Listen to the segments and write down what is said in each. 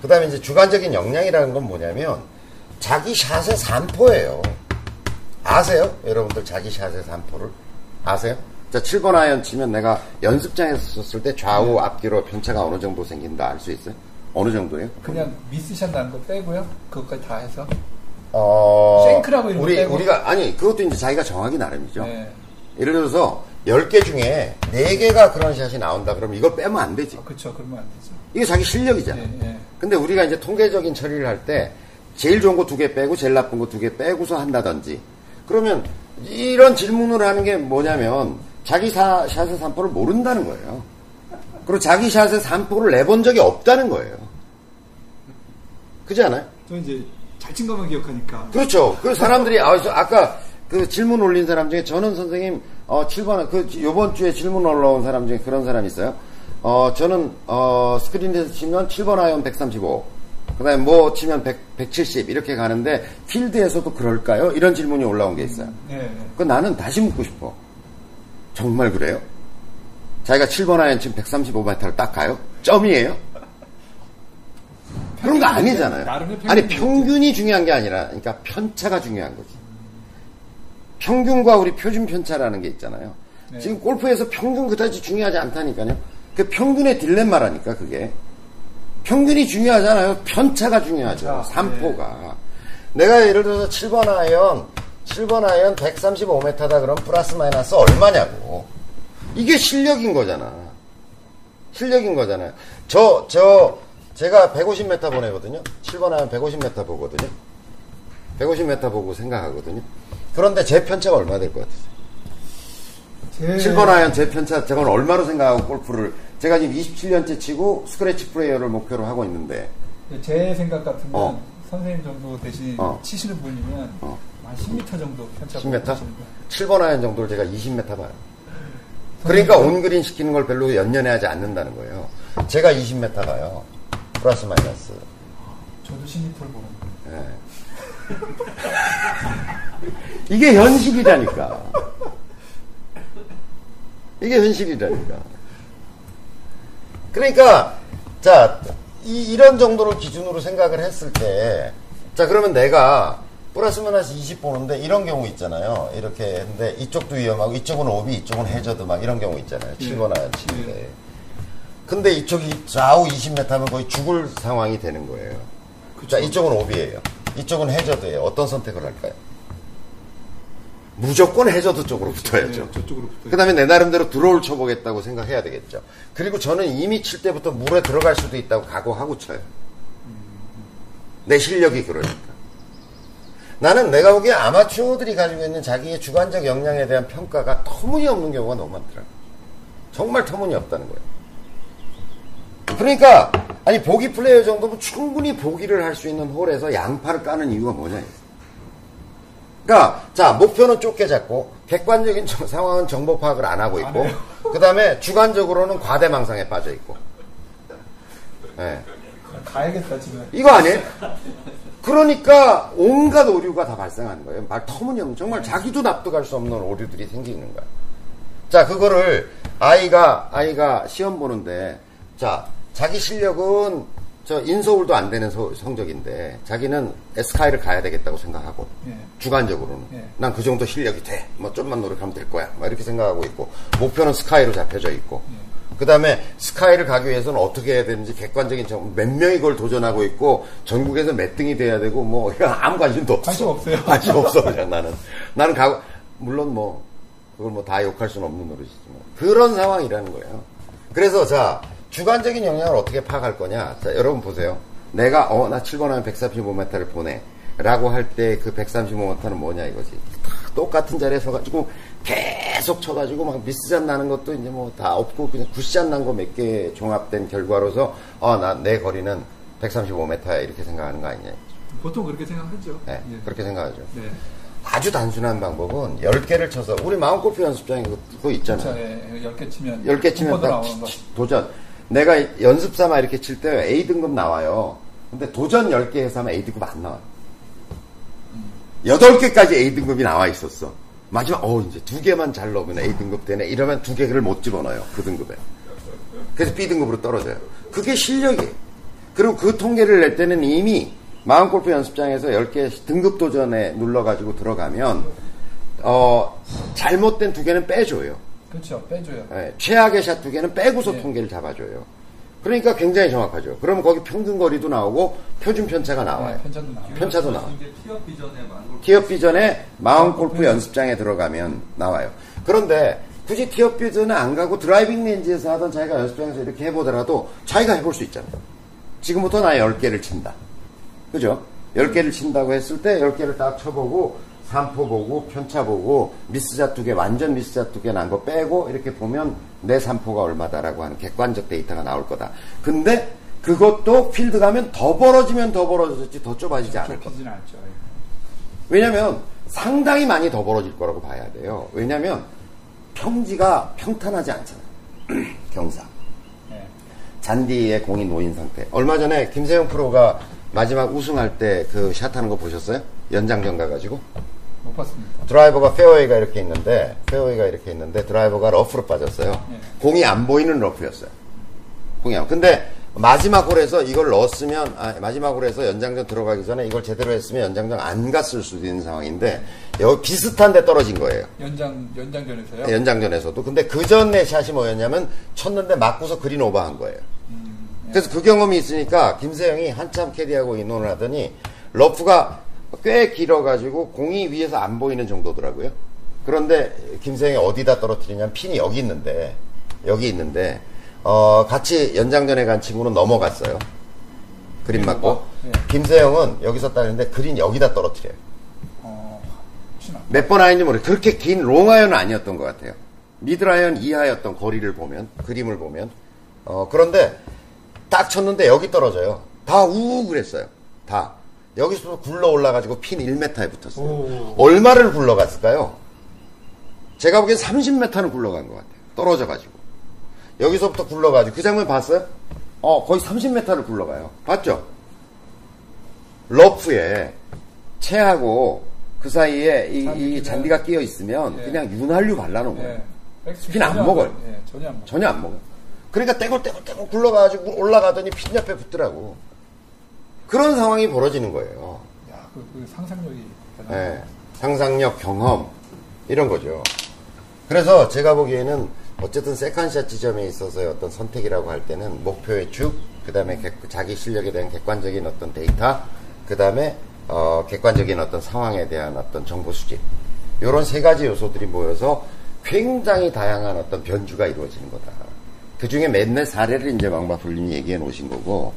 그 다음에 이제 주관적인 역량이라는 건 뭐냐면 자기 샷의 산포예요. 아세요? 여러분들 자기 샷의 산포를? 아세요? 자, 7번 아이언 치면 내가 연습장에서 썼을 때 좌우 앞뒤로 편차가 어느 정도 생긴다 알 수 있어요? 어느 정도예요? 그냥 미스샷 나는 거 빼고요. 그것까지 다 해서. 어. shank라고 이런 거 우리, 빼고. 우리가, 아니, 그것도 이제 자기가 정하기 나름이죠. 네. 예를 들어서 10개 중에 4개가 그런 샷이 나온다 그러면 이걸 빼면 안 되지. 아, 그쵸. 그러면 안 되죠. 이게 자기 실력이잖아. 예, 예. 근데 우리가 이제 통계적인 처리를 할 때 제일 좋은 거 두 개 빼고 제일 나쁜 거 두 개 빼고서 한다든지 그러면 이런 질문을 하는 게 뭐냐면 자기 사, 샷의 산포를 모른다는 거예요. 그리고 자기 샷의 산포를 내본 적이 없다는 거예요. 그렇지 않아요? 저 이제 잘 친 것만 기억하니까. 그렇죠. 그 사람들이 아, 저 아까 그 질문 올린 사람 중에 저는 선생님 어 7번 그 요번 주에 질문 올라온 사람 중에 그런 사람 있어요. 어 저는 어 스크린에서 치면 7번 아이언 135. 그다음에 뭐 치면 100, 170 이렇게 가는데 필드에서도 그럴까요? 이런 질문이 올라온 게 있어요. 예, 예. 그 나는 다시 묻고 싶어. 정말 그래요? 자기가 7번 아이언 치면 135m를 딱 가요? 점이에요? 그런 거 아니잖아요. 아니. 평균이 중요한 게 아니라 그러니까 편차가 중요한 거지. 평균과 우리 표준 편차라는 게 있잖아요. 네. 지금 골프에서 평균 그다지 중요하지 않다니까요. 그 평균의 딜레마라니까 그게. 평균이 중요하잖아요. 편차가 중요하죠. 편차, 산포가. 내가 예를 들어서 7번 아이언, 7번 아이언 135m다 그럼 플러스 마이너스 얼마냐고. 이게 실력인 거잖아. 실력인 거잖아요. 저, 저, 제가 150m 보내거든요. 7번 아이언 150m 보거든요. 150m 보고 생각하거든요. 그런데 제 편차가 얼마 될 것 같아요? 제 7번 아이언 제 편차 저건 얼마로 생각하고 골프를 제가 지금 27년째 치고 scratch player를 목표로 하고 있는데 제 생각 같으면 어. 선생님 정도 대신 어. 치시는 분이면 어. 한 10m 정도 편차 10m? 치시는 거. 7번 아이언 정도를 제가 20m 봐요. 그러니까 온그린 시키는 걸 별로 연연해 하지 않는다는 거예요. 제가 20m 봐요. 플러스 마이너스. 저도 10m를 보는 거예요. 예. 이게 현실이라니까. 이게 현실이라니까. 그러니까, 자, 이, 런 정도를 기준으로 생각을 했을 때, 자, 그러면 내가 플러스 마이너스 20 보는데 이런 경우 있잖아요. 이렇게 했는데 이쪽도 위험하고 이쪽은 오비, 이쪽은 해저드 막 이런 경우 있잖아요. 치거나 치는데. 근데 이쪽이 좌우 20m면 거의 죽을 상황이 되는 거예요. 자, 이쪽은 오비예요. 이쪽은 해저드예요. 어떤 선택을 할까요? 무조건 해저드 쪽으로 붙어야죠. 네, 저쪽으로 붙어요. 그 다음에 내 나름대로 드로우를 쳐보겠다고 생각해야 되겠죠. 그리고 저는 이미 칠 때부터 물에 들어갈 수도 있다고 각오하고 쳐요. 내 실력이 그러니까. 나는 내가 보기에 아마추어들이 가지고 있는 자기의 주관적 역량에 대한 평가가 터무니없는 경우가 너무 많더라고요. 정말 터무니없다는 거예요. 그러니까, 아니, 보기 플레이어 정도면 충분히 보기를 할 수 있는 홀에서 양파를 까는 이유가 뭐냐. 그러니까 자 목표는 좁게 잡고 객관적인 정- 상황은 정보 파악을 안 하고 있고 그 다음에 주관적으로는 과대망상에 빠져 있고 예. 가야겠다 지금. 이거 아니에요? 그러니까 온갖 오류가 다 발생하는 거예요. 말 터무니없는 정말 자기도 납득할 수 없는 오류들이 생기는 거야. 자 그거를 아이가 아이가 시험 보는데 자 자기 실력은 저 인서울도 안 되는 서- 성적인데 자기는 에스카이를 가야 되겠다고 생각하고 예. 주관적으로는 예. 난그 정도 실력이 돼. 뭐 좀만 노력하면 될 거야. 막 이렇게 생각하고 있고 목표는 스카이로 잡혀져 있고 그 다음에 스카이를 가기 위해서는 어떻게 해야 되는지 객관적인 정- 몇 명이 그걸 도전하고 있고 전국에서 몇 등이 돼야 되고 뭐 아무 관심도 없어. 관심 없어요. 관심 없어 그냥 나는 나는 가 물론 뭐 그걸 뭐 다 욕할 수는 없는 노릇이지만 그런 상황이라는 거예요. 그래서 자 주관적인 영향을 어떻게 파악할 거냐? 자 여러분 보세요. 내가 어 나 7번 하면 135m를 보내. 라고 할 때 그 135m는 뭐냐 이거지. 다 똑같은 자리에 서가지고 계속 쳐가지고 막 미스샷 나는 것도 이제 뭐 다 없고 그냥 굿샷 난 거 몇 개 종합된 결과로서 어 나 내 거리는 135m야 이렇게 생각하는 거 아니냐. 보통 그렇게 생각하죠. 네, 예. 그렇게 생각하죠. 네. 아주 단순한 방법은 10개를 쳐서 우리 마음골프 연습장에 그거, 있잖아요. 자, 예, 10개 치면 10개 치면 딱 도전. 내가 연습 삼아 이렇게 칠 때 A 등급 나와요. 근데 도전 10개 해서 하면 A 등급 안 나와요. 8개까지 A 등급이 나와 있었어. 마지막, 어, 이제 두 개만 잘 넣으면 A 등급 되네. 이러면 두 개를 못 집어넣어요. 그 등급에. 그래서 B 등급으로 떨어져요. 그게 실력이에요. 그 그리고 그 통계를 낼 때는 이미 마음 골프 연습장에서 10개 등급 도전에 눌러가지고 들어가면 어, 잘못된 두 개는 빼줘요. 그렇죠. 빼줘요. 예, 최악의 샷 두 개는 빼고서 네. 통계를 잡아줘요. 그러니까 굉장히 정확하죠. 그러면 거기 평균 거리도 나오고 표준 편차가 나와요. 네, 편차도 나와요. 편차도 나와. 이게 티업 비전에 비전에 마운 골프 연습장에 들어가면 나와요. 그런데 굳이 티업 비전에 안 가고 driving range에서 하던 자기가 연습장에서 이렇게 해보더라도 자기가 해볼 수 있잖아요. 지금부터 나 10개를 친다. 그죠? 10개를 친다고 했을 때 10개를 딱 쳐보고 산포 보고 편차 보고 미스샷 두개 완전 미스샷 두개난 거 빼고 이렇게 보면 내 산포가 얼마다라고 하는 객관적 데이터가 나올 거다. 근데 그것도 필드 가면 더 벌어지면 더 벌어졌지 더 좁아지지 않을 거다. 왜냐면 상당히 많이 더 벌어질 거라고 봐야 돼요. 왜냐면 평지가 평탄하지 않잖아요. 경사. 네. 잔디에 공이 놓인 상태. 얼마 전에 김세영 프로가 마지막 우승할 때 그 샷하는 거 보셨어요? 연장전 가가지고 못 봤습니다. 드라이버가 페어웨이가 이렇게 있는데 페어웨이가 이렇게 있는데 드라이버가 러프로 빠졌어요. 네. 공이 안 보이는 러프였어요. 공이 안. 근데 마지막 홀에서 이걸 넣었으면 아, 마지막 홀에서 연장전 들어가기 전에 이걸 제대로 했으면 연장전 안 갔을 수도 있는 상황인데 여기 비슷한데 떨어진 거예요. 연장 연장전에서요. 네, 연장전에서도. 근데 그 전에 샷이 뭐였냐면 쳤는데 맞고서 그린 오버한 거예요. 음, 네. 그래서 그 경험이 있으니까 김세영이 한참 캐디하고 의논을 하더니 러프가 꽤 길어가지고 공이 위에서 안 보이는 정도더라고요. 그런데 김세영이 어디다 떨어뜨리냐면 핀이 여기 있는데 여기 있는데 어, 같이 연장전에 간 친구는 넘어갔어요. 그린 맞고 네. 김세영은 여기서 따는데 그린 여기다 떨어뜨려요. 어, 혹시나. 몇번 아닌지 모르겠어요. 그렇게 긴 롱아이언은 아니었던 것 같아요. 미드라이언 이하였던 거리를 보면, 그림을 보면. 어, 그런데 딱 쳤는데 여기 떨어져요. 다 우우 그랬어요. 다. 여기서 굴러 올라가지고 핀 1m에 붙었어요. 오. 얼마를 굴러갔을까요? 제가 보기엔 30m는 굴러간 것 같아요. 떨어져가지고. 여기서부터 굴러가지고. 그 장면 봤어요? 어, 거의 30m를 굴러가요. 봤죠? 러프에 채하고 그 사이에 이, 잔디 이 잔디가 끼어 있으면 네. 그냥 윤활유 발라놓은 거예요. 네. 백스핀 안 먹어요. 네, 전혀 안 먹어요. 전혀 안 먹어요. 그러니까 떼굴떼굴떼굴 굴러가지고 올라가더니 핀 옆에 붙더라고. 그런 상황이 벌어지는 거예요. 야, 그, 그 상상력이 예, 대단해요. 상상력, 경험 이런 거죠. 그래서 제가 보기에는 어쨌든 second shot 지점에 있어서의 어떤 선택이라고 할 때는 목표의 축, 그 다음에 자기 실력에 대한 객관적인 어떤 데이터, 그 다음에 어, 객관적인 어떤 상황에 대한 어떤 정보 수집 이런 세 가지 요소들이 모여서 굉장히 다양한 어떤 변주가 이루어지는 거다. 그 중에 몇몇 사례를 이제 왕바풀님이 얘기해 놓으신 거고,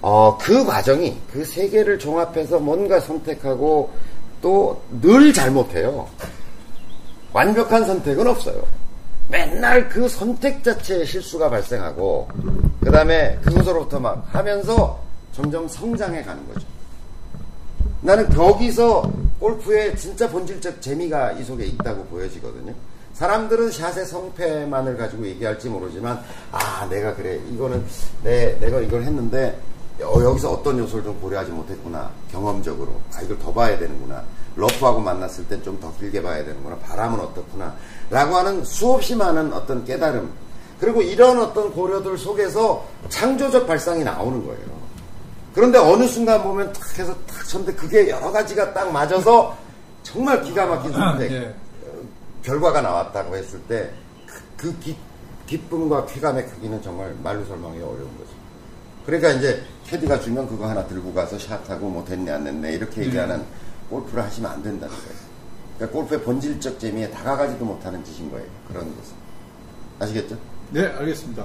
어, 그 과정이 그 세 개를 종합해서 뭔가 선택하고 또 늘 잘못해요. 완벽한 선택은 없어요. 맨날 그 선택 자체에 실수가 발생하고, 그 다음에 그것으로부터 막 하면서 점점 성장해 가는 거죠. 나는 거기서 골프의 진짜 본질적 재미가 이 속에 있다고 보여지거든요. 사람들은 샷의 성패만을 가지고 얘기할지 모르지만, 아, 내가 그래. 이거는 내, 내가 이걸 했는데, 여, 여기서 어떤 요소를 좀 고려하지 못했구나. 경험적으로. 아, 이걸 더 봐야 되는구나. 러프하고 만났을 땐 좀 더 길게 봐야 되는구나. 바람은 어떻구나. 라고 하는 수없이 많은 어떤 깨달음. 그리고 이런 어떤 고려들 속에서 창조적 발상이 나오는 거예요. 그런데 어느 순간 보면 탁 해서 탁 쳤는데 그게 여러 가지가 딱 맞아서 정말 기가 막힌 선택. 예. 결과가 나왔다고 했을 때그 기쁨과 쾌감의 크기는 정말 말로 설명이 어려운 거죠. 그러니까 이제 캐디가 주면 그거 하나 들고 가서 샷하고 뭐 됐네 안 됐네 이렇게 얘기하는 골프를 하시면 안 된다는 거예요. 그러니까 골프의 본질적 재미에 다가가지도 못하는 짓인 거예요. 그런 것은. 아시겠죠? 네, 알겠습니다.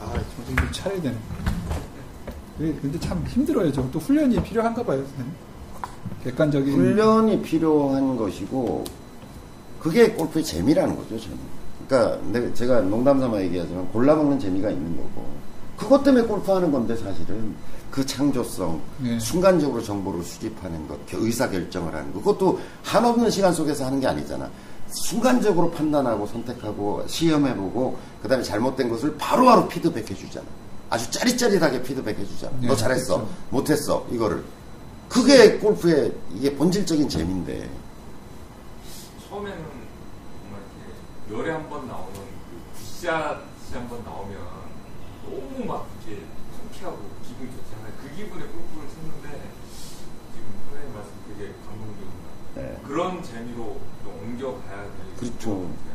아, 정신 좀 차려야 되네. 그- 근데 참 힘들어요. 저또 훈련이 필요한가 봐요, 선생님. 객관적인. 훈련이 필요한 것이고 그게 골프의 재미라는 거죠 저는. 그러니까 내가 제가 농담 삼아 얘기하지만 골라먹는 재미가 있는 거고 그것 때문에 골프하는 건데 사실은 그 창조성 네. 순간적으로 정보를 수집하는 것 의사 결정을 하는 것. 그것도 한없는 시간 속에서 하는 게 아니잖아. 순간적으로 판단하고 선택하고 시험해보고 그 다음에 잘못된 것을 바로바로 피드백 해주잖아. 아주 짜릿짜릿하게 피드백 해주잖아. 네, 너 잘했어. 그렇죠. 못했어. 이거를. 그게 골프의 이게 본질적인 재미인데. 처음에는 정말 이렇게 열에 한 번 나오는 그 굿샷이 한 번 나오면 너무 막 이렇게 상쾌하고 기분이 좋잖아요. 그 기분에 골프를 쳤는데 지금 선생님 말씀 되게 감동적입니다. 네. 그런 재미로 또 옮겨가야 될 그렇죠. 것 같아요.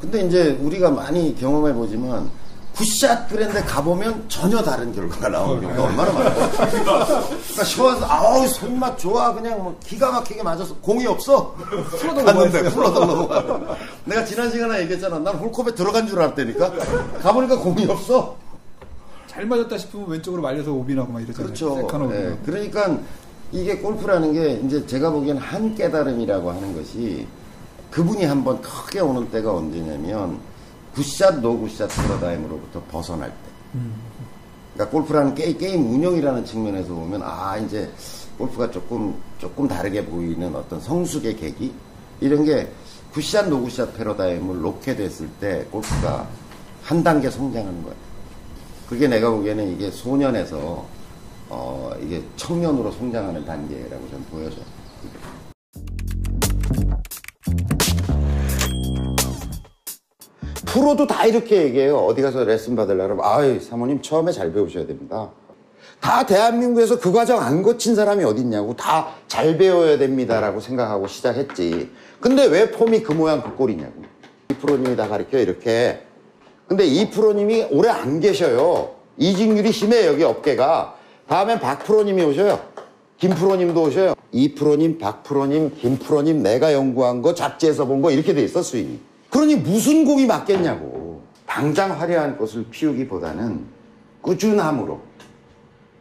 근데 이제 우리가 많이 경험해 보지만 굿샷 그랜데 가보면 전혀 다른 결과가 나오는 경우가 얼마나 많아요. 그러니까 시원해서 아우 손맛 좋아 그냥 뭐 기가 막히게 맞아서 공이 없어. 풀어도 갔는데. 풀어도 넘어가. 내가 지난 시간에 얘기했잖아. 난 홀컵에 들어간 줄 알았다니까. 가보니까 공이 없어. 잘 맞았다 싶으면 왼쪽으로 말려서 오비나고 막 이러잖아요. 그렇죠. 예, 그러니까 이게 골프라는 게 이제 제가 보기엔 한 깨달음이라고 하는 것이 그분이 한번 크게 오는 때가 언제냐면 good shot no good shot 패러다임으로부터 벗어날 때. 그러니까 골프라는 게, 게임 운영이라는 측면에서 보면 아 이제 골프가 조금 조금 다르게 보이는 어떤 성숙의 계기 이런 게 굿샷 노굿샷 패러다임을 놓게 됐을 때 골프가 한 단계 성장하는 거예요. 그게 내가 보기에는 이게 소년에서 어 이게 청년으로 성장하는 단계라고 저는 보여져요. 프로도 다 이렇게 얘기해요. 어디 가서 레슨 받으려면 아유 사모님 처음에 잘 배우셔야 됩니다. 다 대한민국에서 그 과정 안 거친 사람이 어딨냐고 다 잘 배워야 됩니다라고 생각하고 시작했지. 근데 왜 폼이 그 모양 그 꼴이냐고. 이 프로님이 다 가르쳐 이렇게. 근데 이 프로님이 오래 안 계셔요. 이직률이 심해 여기 업계가. 다음엔 박 프로님이 오셔요. 김 프로님도 오셔요. 이 프로님, 박 프로님, 김 프로님 내가 연구한 거 잡지에서 본 거 이렇게 돼 있어 수익이. 그러니 무슨 곡이 맞겠냐고. 당장 화려한 꽃을 피우기보다는 꾸준함으로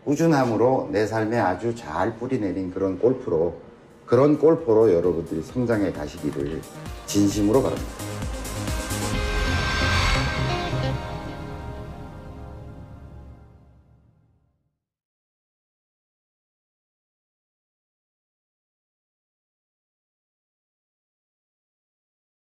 꾸준함으로 내 삶에 아주 잘 뿌리내린 그런 골프로 그런 골프로 여러분들이 성장해 가시기를 진심으로 바랍니다.